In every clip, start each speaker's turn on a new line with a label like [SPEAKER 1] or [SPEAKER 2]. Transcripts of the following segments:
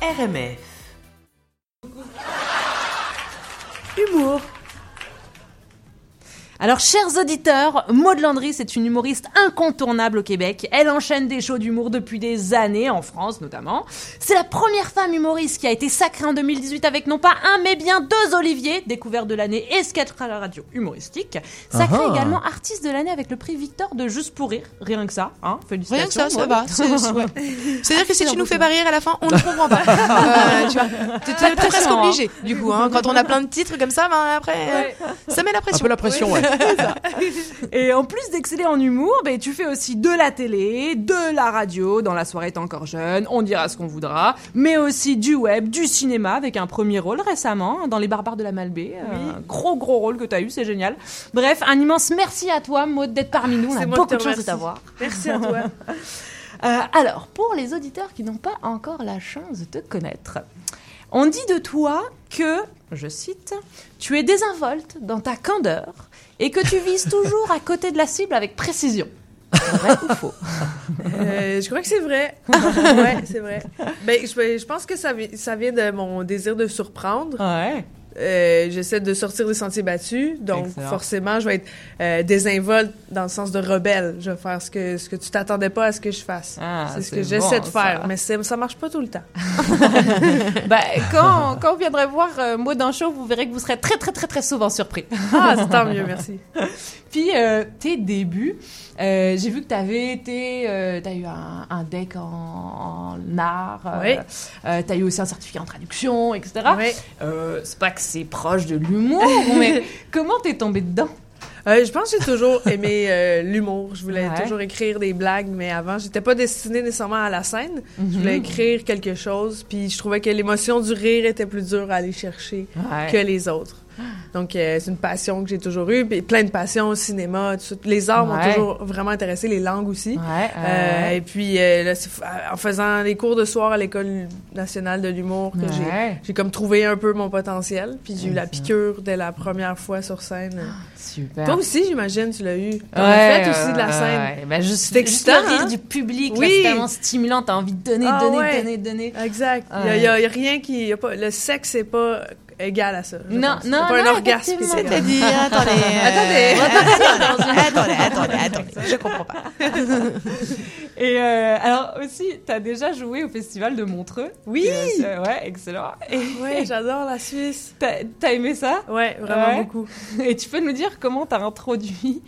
[SPEAKER 1] RMF. Humour.
[SPEAKER 2] Alors, chers auditeurs, Maud Landry, c'est une humoriste incontournable au Québec. Elle enchaîne des shows d'humour depuis des années, en France notamment. C'est la première femme humoriste qui a été sacrée en 2018 avec non pas un, mais bien deux Olivier, découvert de l'année et sketch à la radio humoristique. Sacrée
[SPEAKER 3] Ah.
[SPEAKER 2] également artiste de l'année avec le prix Victor de Juste pour rire. Rien que ça, hein. Félicitations.
[SPEAKER 3] Rien que ça, ça
[SPEAKER 2] Maud.
[SPEAKER 3] va. Ouais. C'est-à-dire que si tu nous fais pas rire à la fin, on ne comprend pas. Euh, tu vois, t'es presque obligé. Du coup, hein, quand on a plein de titres comme ça, ben après, euh, ça met la
[SPEAKER 4] Un
[SPEAKER 3] pression.
[SPEAKER 4] peu la pression, ouais.
[SPEAKER 2] Et en plus d'exceller en humour, ben, tu fais aussi de la télé, de la radio, dans la soirée t'es encore jeune, on dira ce qu'on voudra, mais aussi du web, du cinéma, avec un premier rôle récemment, hein, dans Les Barbares de la Malbaie. Un gros gros rôle que t'as eu, c'est génial. Bref, un immense merci à toi, Maud, d'être parmi nous. On a beaucoup de chance de t'avoir.
[SPEAKER 5] Merci à toi.
[SPEAKER 2] Euh, alors, pour les auditeurs qui n'ont pas encore la chance de te connaître, on dit de toi que, je cite, tu es désinvolte dans ta candeur et que tu vises toujours à côté de la cible avec précision. Vrai ou faux?
[SPEAKER 5] Euh, je crois que c'est vrai. ouais, c'est vrai. Ben, je, je pense que ça, ça vient de mon désir de surprendre.
[SPEAKER 2] Ouais.
[SPEAKER 5] Euh, J'essaie de sortir des sentiers battus, donc
[SPEAKER 2] Excellent.
[SPEAKER 5] forcément, je vais être euh, désinvolte dans le sens de rebelle. Je vais faire ce que, ce que tu t'attendais pas à ce que je fasse.
[SPEAKER 2] Ah,
[SPEAKER 5] c'est ce que j'essaie de faire,
[SPEAKER 2] ça.
[SPEAKER 5] mais ça marche pas tout le temps.
[SPEAKER 2] Bah, quand, quand vous viendrez voir euh, Maud en show, vous verrez que vous serez très très très très souvent surpris.
[SPEAKER 5] Ah, c'est tant mieux, merci.
[SPEAKER 2] Puis euh, tes débuts, j'ai vu que t'avais été, euh, t'as eu un, un deck en, en art,
[SPEAKER 5] Oui.
[SPEAKER 2] euh, t'as eu aussi un certificat en traduction, etc. Euh, c'est pas que c'est proche de l'humour, mais comment t'es tombé dedans?
[SPEAKER 5] Euh, je pense que j'ai toujours aimé euh, l'humour. Je voulais
[SPEAKER 2] Ouais.
[SPEAKER 5] toujours écrire des blagues, mais avant, j'étais pas destinée nécessairement à la scène. Je voulais écrire quelque chose, puis je trouvais que l'émotion du rire était plus dure à aller chercher
[SPEAKER 2] Ouais.
[SPEAKER 5] que les autres. Donc, euh, c'est une passion que j'ai toujours eue, puis plein de passions cinéma, tout ça. Les arts m'ont toujours vraiment intéressé, les langues aussi.
[SPEAKER 2] Ouais,
[SPEAKER 5] Euh, et puis, euh, là, en faisant les cours de soir à l'École nationale de l'humour, que j'ai
[SPEAKER 2] Ouais.
[SPEAKER 5] j'ai comme trouvé un peu mon potentiel. Puis j'ai eu la
[SPEAKER 2] Excellent.
[SPEAKER 5] piqûre dès la première fois sur scène.
[SPEAKER 2] super.
[SPEAKER 5] Toi aussi, j'imagine, tu l'as eu. T'en
[SPEAKER 2] Ouais,
[SPEAKER 5] as fait aussi de la scène.
[SPEAKER 2] Ben, juste, juste le rire
[SPEAKER 5] hein?
[SPEAKER 2] du public,
[SPEAKER 5] Oui.
[SPEAKER 2] c'est tellement stimulant, t'as envie de donner,
[SPEAKER 5] Ah,
[SPEAKER 2] donner, donner, donner.
[SPEAKER 5] Exact. Il
[SPEAKER 2] Ouais.
[SPEAKER 5] y, a, rien qui... y a pas, le sexe, c'est pas égal à ça.
[SPEAKER 2] Non, non,
[SPEAKER 5] C'est pas
[SPEAKER 2] non,
[SPEAKER 5] un orgasme.
[SPEAKER 3] C'est-à-dire, attendez,
[SPEAKER 5] Attendez.
[SPEAKER 3] euh, attendez, je comprends pas.
[SPEAKER 2] Et euh, alors aussi, t'as déjà joué au festival de Montreux.
[SPEAKER 5] Oui!
[SPEAKER 2] Euh, c'est- ouais, excellent. Et
[SPEAKER 5] Ouais, j'adore la Suisse.
[SPEAKER 2] t'as aimé ça?
[SPEAKER 5] Ouais, vraiment
[SPEAKER 2] Ouais.
[SPEAKER 5] beaucoup.
[SPEAKER 2] Et tu peux nous dire comment t'as introduit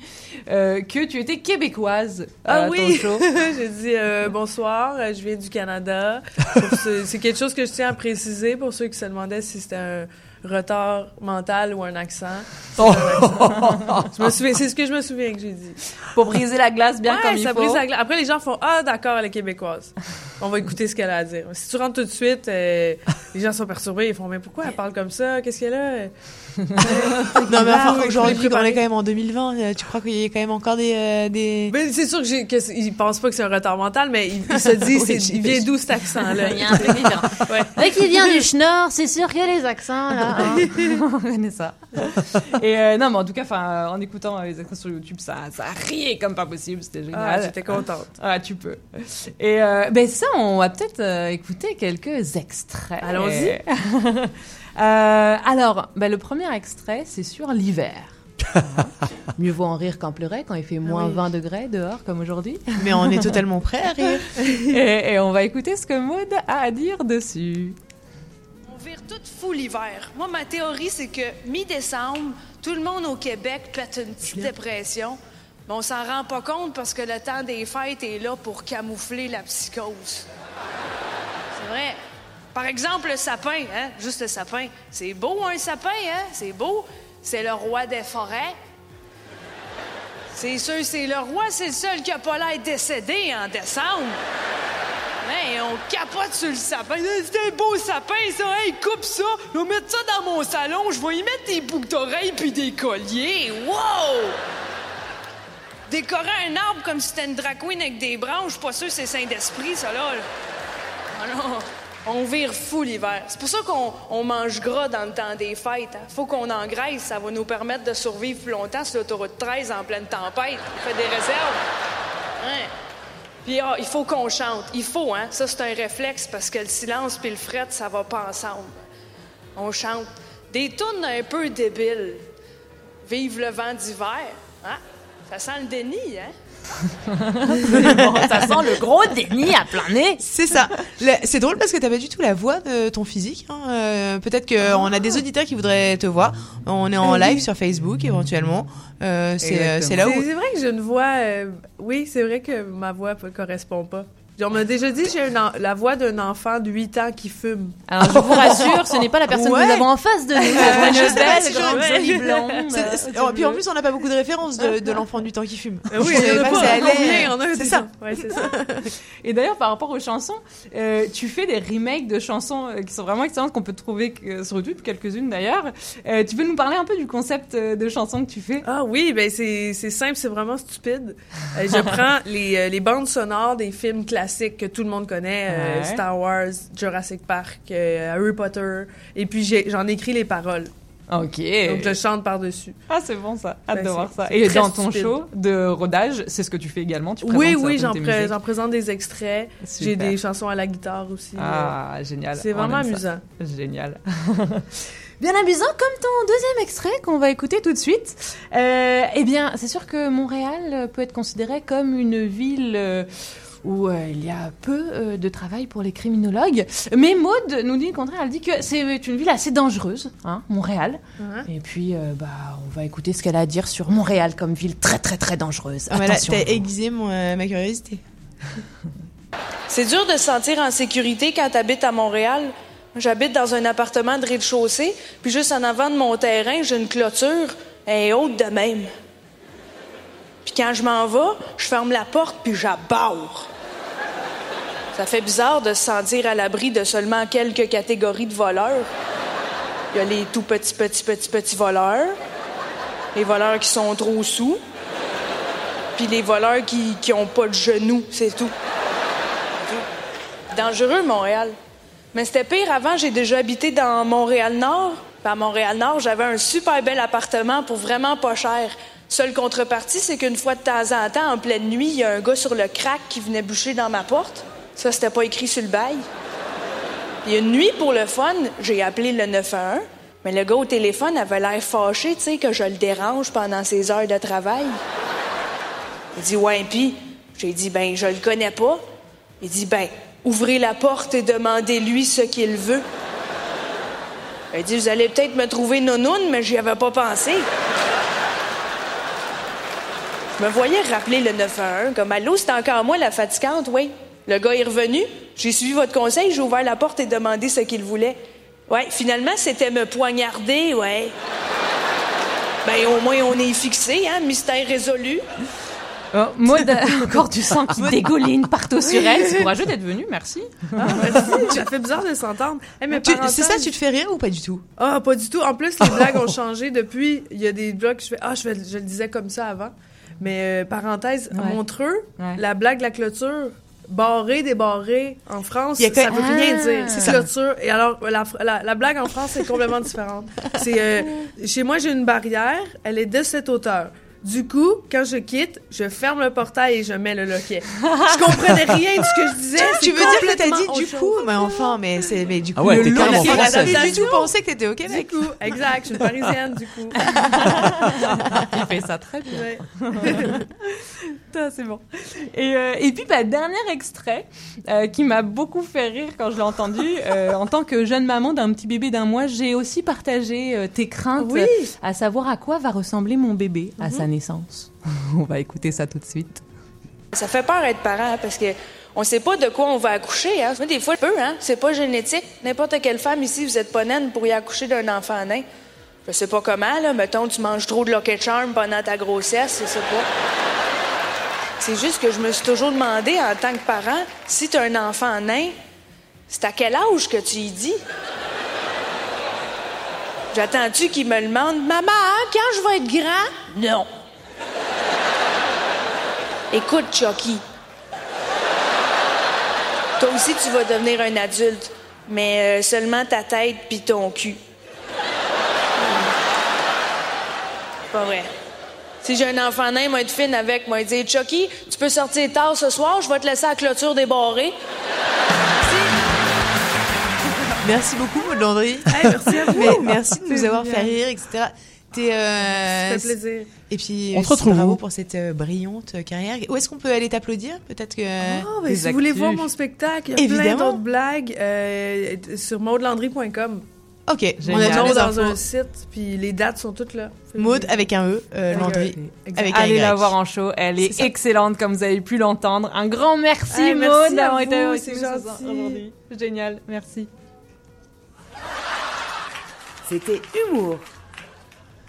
[SPEAKER 2] euh, que tu étais québécoise
[SPEAKER 5] Ah oui! J'ai dit euh, bonsoir, euh, je viens du Canada. C'est quelque chose que je tiens à préciser pour ceux qui se demandaient si c'était un retard mental ou un accent. C'est ce que je me souviens que j'ai dit.
[SPEAKER 2] pour briser la glace bien
[SPEAKER 5] Ouais,
[SPEAKER 2] comme il
[SPEAKER 5] ça
[SPEAKER 2] faut.
[SPEAKER 5] brise la glace. Après, les gens font Ah, d'accord, elle est québécoise. On va écouter ce qu'elle a à dire. Si tu rentres tout de suite, euh, les gens sont perturbés. Ils font Mais pourquoi elle parle comme ça? Qu'est-ce qu'elle a?
[SPEAKER 3] Non, mais enfin,
[SPEAKER 5] Ah,
[SPEAKER 3] j'aurais dit qu'on est quand même en 2020. euh, Tu crois qu'il y a quand même encore des. euh, des...
[SPEAKER 5] Mais c'est sûr que j'ai- que pensent pas que c'est un retard mental, mais ils, ils se disent
[SPEAKER 3] Oui,
[SPEAKER 5] Il vient d'où cet accent-là?
[SPEAKER 2] Il y a un truc différent.
[SPEAKER 5] Ouais.
[SPEAKER 2] Dès qu'il vient du Schnorr, c'est sûr qu'il y a les accents là. hein. On connaît ça. Et euh, non, mais en tout cas, en écoutant euh, les accents sur YouTube, ça, ça riait comme pas possible. C'était
[SPEAKER 5] Ah,
[SPEAKER 2] génial.
[SPEAKER 5] j'étais contente.
[SPEAKER 2] Ah, tu peux. Et euh, ben ça, on va peut-être euh, écouter quelques extraits.
[SPEAKER 5] Allons-y.
[SPEAKER 2] Euh, alors, ben, le premier extrait, c'est sur l'hiver. Mieux vaut en rire qu'en pleurer quand il fait moins
[SPEAKER 5] oui.
[SPEAKER 2] 20 degrés dehors comme aujourd'hui.
[SPEAKER 3] Mais on est totalement prêts à rire.
[SPEAKER 2] Et, et on va écouter ce que Maud a à dire dessus.
[SPEAKER 6] On vire tout fou l'hiver. Moi, ma théorie, c'est que mi-décembre, tout le monde au Québec pète une petite dépression. Mais on s'en rend pas compte parce que le temps des fêtes est là pour camoufler la psychose. C'est vrai. Par exemple, le sapin, hein? Juste le sapin. C'est beau, un sapin, hein? C'est beau. C'est le roi des forêts. C'est sûr, c'est le roi, c'est le seul qui a pas l'air décédé en décembre. On capote sur le sapin. Hey, C'est un beau sapin, ça. Hey, coupe ça. Je vais mettre ça dans mon salon. Je vais y mettre des boucles d'oreilles puis des colliers. Wow! Décorer un arbre comme si c'était une drag queen avec des branches, pas sûr c'est saint d'esprit, ça, là. Ah on vire fou l'hiver. C'est pour ça qu'on on mange gras dans le temps des fêtes. hein. Faut qu'on engraisse. Ça va nous permettre de survivre plus longtemps sur l'autoroute 13 en pleine tempête. On fait des réserves. Ouais. Puis ah, il faut qu'on chante. Il faut, hein? Ça, c'est un réflexe parce que le silence puis le fret, ça va pas ensemble. On chante. Des tunes un peu débiles. Vive le vent d'hiver. Hein? Ça sent le déni, hein?
[SPEAKER 2] Bon, ça sent le gros déni à plein nez.
[SPEAKER 3] C'est ça. C'est drôle parce que t'as pas du tout la voix de ton physique. hein. Euh, Peut-être qu'on a des auditeurs qui voudraient te voir. On est en live sur Facebook éventuellement. Euh, c'est euh, c'est là où.
[SPEAKER 5] c'est vrai que une voix. euh, oui, c'est vrai que ma voix ne correspond pas. On m'a déjà dit que j'ai en- la voix d'un enfant de 8 ans qui fume.
[SPEAKER 1] Alors, je vous rassure, ce n'est pas la personne
[SPEAKER 3] Ouais.
[SPEAKER 1] que nous avons en face de nous.
[SPEAKER 3] Euh,
[SPEAKER 1] Une
[SPEAKER 3] je sais pas
[SPEAKER 1] grande, jolie blonde.
[SPEAKER 3] C'est- c'est- oh, puis en plus, on n'a pas beaucoup de références de, de l'enfant du temps qui fume.
[SPEAKER 5] Euh, oui,
[SPEAKER 3] Je savais
[SPEAKER 5] il y en a
[SPEAKER 3] pas allait-
[SPEAKER 5] a
[SPEAKER 3] C'est
[SPEAKER 5] des-
[SPEAKER 3] ça.
[SPEAKER 5] Ouais, c'est ça.
[SPEAKER 2] Et d'ailleurs, par rapport aux chansons, euh, tu fais des remakes de chansons euh, qui sont vraiment excellentes, qu'on peut trouver que- sur YouTube, quelques-unes d'ailleurs. Euh, tu peux nous parler un peu du concept euh, de chansons que tu fais?
[SPEAKER 5] Ah oui, ben c'est c'est simple, c'est vraiment stupide. Euh, je prends les, euh, les bandes sonores des films classiques que tout le monde connaît, euh. Star Wars, Jurassic Park, euh, Harry Potter, et puis j'en écris les paroles.
[SPEAKER 2] Ok.
[SPEAKER 5] Donc je chante par-dessus.
[SPEAKER 2] Ah, c'est bon ça. Hâte
[SPEAKER 5] Ben,
[SPEAKER 2] de voir ça. Et dans ton
[SPEAKER 5] stupide.
[SPEAKER 2] show de rodage, c'est ce que tu fais également? Tu
[SPEAKER 5] Oui, oui, j'en pré- présente des extraits. J'ai des chansons à la guitare aussi.
[SPEAKER 2] Ah, génial.
[SPEAKER 5] c'est vraiment
[SPEAKER 2] ça.
[SPEAKER 5] amusant.
[SPEAKER 2] Génial. Bien amusant comme ton deuxième extrait qu'on va écouter tout de suite. Euh, eh bien, c'est sûr que Montréal euh, peut être considéré comme une ville euh, où euh, il y a peu euh, de travail pour les criminologues. Mais Maude nous dit le contraire. Elle dit que c'est une ville assez dangereuse, hein, Montréal. Et puis, euh, bah, on va écouter ce qu'elle a à dire sur Montréal comme ville très très très dangereuse.
[SPEAKER 3] Ah,
[SPEAKER 2] Attention.
[SPEAKER 3] t'as aiguisé mon, euh, ma curiosité.
[SPEAKER 6] C'est dur de se sentir en sécurité quand t'habites à Montréal. J'habite dans un appartement de rez-de-chaussée, puis juste en avant de mon terrain, j'ai une clôture, est haute de même. Puis quand je m'en vais, je ferme la porte puis j'abarre. Ça fait bizarre de se sentir à l'abri de seulement quelques catégories de voleurs. Il y a les tout petits, petits, petits, petits voleurs, les voleurs qui sont trop sous, puis les voleurs qui, qui ont pas de genoux, c'est tout. Dangereux, Montréal. Mais c'était pire avant, j'ai déjà habité dans Montréal-Nord. À Montréal-Nord, j'avais un super bel appartement pour vraiment pas cher. Seule contrepartie, c'est qu'une fois de temps en temps, en pleine nuit, il y a un gars sur le crack qui venait boucher dans ma porte. Ça, c'était pas écrit sur le bail. Puis une nuit, pour le fun, j'ai appelé le 911, mais le gars au téléphone avait l'air fâché, tu sais, que je le dérange pendant ses heures de travail. Il dit, ouais, puis, j'ai dit, ben, je le connais pas. Il dit, ben, ouvrez la porte et demandez-lui ce qu'il veut. Il dit, vous allez peut-être me trouver nounoune, mais j'y avais pas pensé. Je me voyais rappeler le 911, comme allô, c'est encore moi la fatigante, oui. Le gars est revenu, j'ai suivi votre conseil, j'ai ouvert la porte et demandé ce qu'il voulait. Ouais, finalement, c'était me poignarder, ouais. Ben, au moins, on est fixé, hein, mystère résolu.
[SPEAKER 2] Oh, Maud a encore du sang qui dégouline partout sur elle. C'est courageux d'être venue, merci.
[SPEAKER 5] Ah, merci. Ça fait bizarre de s'entendre. Hey, parenthèse-
[SPEAKER 3] C'est ça, tu te fais rire ou pas du tout?
[SPEAKER 5] Ah, pas du tout. En plus, les blagues ont changé depuis. Il y a des blagues que je fais. Ah, je, fais- je le disais comme ça avant. Mais euh, parenthèse,
[SPEAKER 2] Ouais.
[SPEAKER 5] Montreux,
[SPEAKER 2] Ouais.
[SPEAKER 5] la blague de la clôture, barré, débarré, en France,
[SPEAKER 3] que-
[SPEAKER 5] ça veut rien
[SPEAKER 2] Ah.
[SPEAKER 5] dire.
[SPEAKER 3] C'est
[SPEAKER 5] clôture. Et alors, la, la, la blague en France, c'est complètement différente. C'est euh, chez moi, j'ai une barrière. Elle est de cette hauteur. Du coup, quand je quitte, je ferme le portail et je mets le loquet. Je comprenais rien de ce que je disais.
[SPEAKER 3] Tu veux dire que t'as dit du coup Mais enfin, mais c'est mais du coup.
[SPEAKER 4] Ah ouais,
[SPEAKER 3] le. J'ai du tout pensé que t'étais au
[SPEAKER 5] Du
[SPEAKER 3] Québec.
[SPEAKER 5] coup, exact. Je suis parisienne, du coup.
[SPEAKER 2] Il fait ça très bien.
[SPEAKER 5] Ouais.
[SPEAKER 2] C'est bon. Et, euh, et puis, bah, dernier extrait euh, qui m'a beaucoup fait rire quand je l'ai entendu. Euh, en tant que jeune maman d'un petit bébé d'un mois, j'ai aussi partagé tes craintes
[SPEAKER 5] Oui.
[SPEAKER 2] à savoir à quoi va ressembler mon bébé à sa naissance. On va écouter ça tout de suite.
[SPEAKER 6] Ça fait peur être parent parce que on sait pas de quoi on va accoucher. Hein. Des fois, peu, hein. C'est pas génétique. N'importe quelle femme ici, vous êtes pas naine pour y accoucher d'un enfant nain. Je sais pas comment, là. Mettons, tu manges trop de Lucky Charm pendant ta grossesse, je sais pas. C'est juste que je me suis toujours demandé, en tant que parent, si tu as un enfant nain, c'est à quel âge que tu y dis? J'attends-tu qu'il me demande, Maman, quand je vais être grand? Non. Écoute, Chucky. Toi aussi, tu vas devenir un adulte, mais euh, seulement ta tête puis ton cul. Pas vrai. Si j'ai un enfant nain, moi être fine avec, moi dire Chucky, tu peux sortir tard ce soir, je vais te laisser à la clôture débarrée.
[SPEAKER 3] Merci beaucoup, Maud Landry.
[SPEAKER 5] merci à vous.
[SPEAKER 3] Mais merci de nous avoir fait rire, etc. T'es, euh,
[SPEAKER 5] Ça fait plaisir.
[SPEAKER 3] Et puis,
[SPEAKER 4] On te
[SPEAKER 3] aussi,
[SPEAKER 4] retrouve
[SPEAKER 3] bravo pour cette euh, brillante euh, carrière. Où est-ce qu'on peut aller t'applaudir? Peut-être que.
[SPEAKER 5] Oh, ben, si vous voulez voir mon spectacle, il y a plein
[SPEAKER 3] Évidemment.
[SPEAKER 5] d'autres blagues euh, sur maudelandry.com.
[SPEAKER 3] Ok,
[SPEAKER 2] Génial.
[SPEAKER 3] on
[SPEAKER 5] est dans
[SPEAKER 3] infos.
[SPEAKER 5] un site, puis les dates sont toutes là.
[SPEAKER 3] Maud avec un E, euh,
[SPEAKER 5] Avec un
[SPEAKER 3] Landry
[SPEAKER 5] E. Exact.
[SPEAKER 3] avec un
[SPEAKER 2] Allez
[SPEAKER 3] Y.
[SPEAKER 2] la voir en show, elle est, excellente comme vous avez pu l'entendre. Un grand merci
[SPEAKER 5] Hey,
[SPEAKER 2] Maud d'avoir été
[SPEAKER 5] vous,
[SPEAKER 2] avec nous aujourd'hui. Génial, merci.
[SPEAKER 7] C'était Humour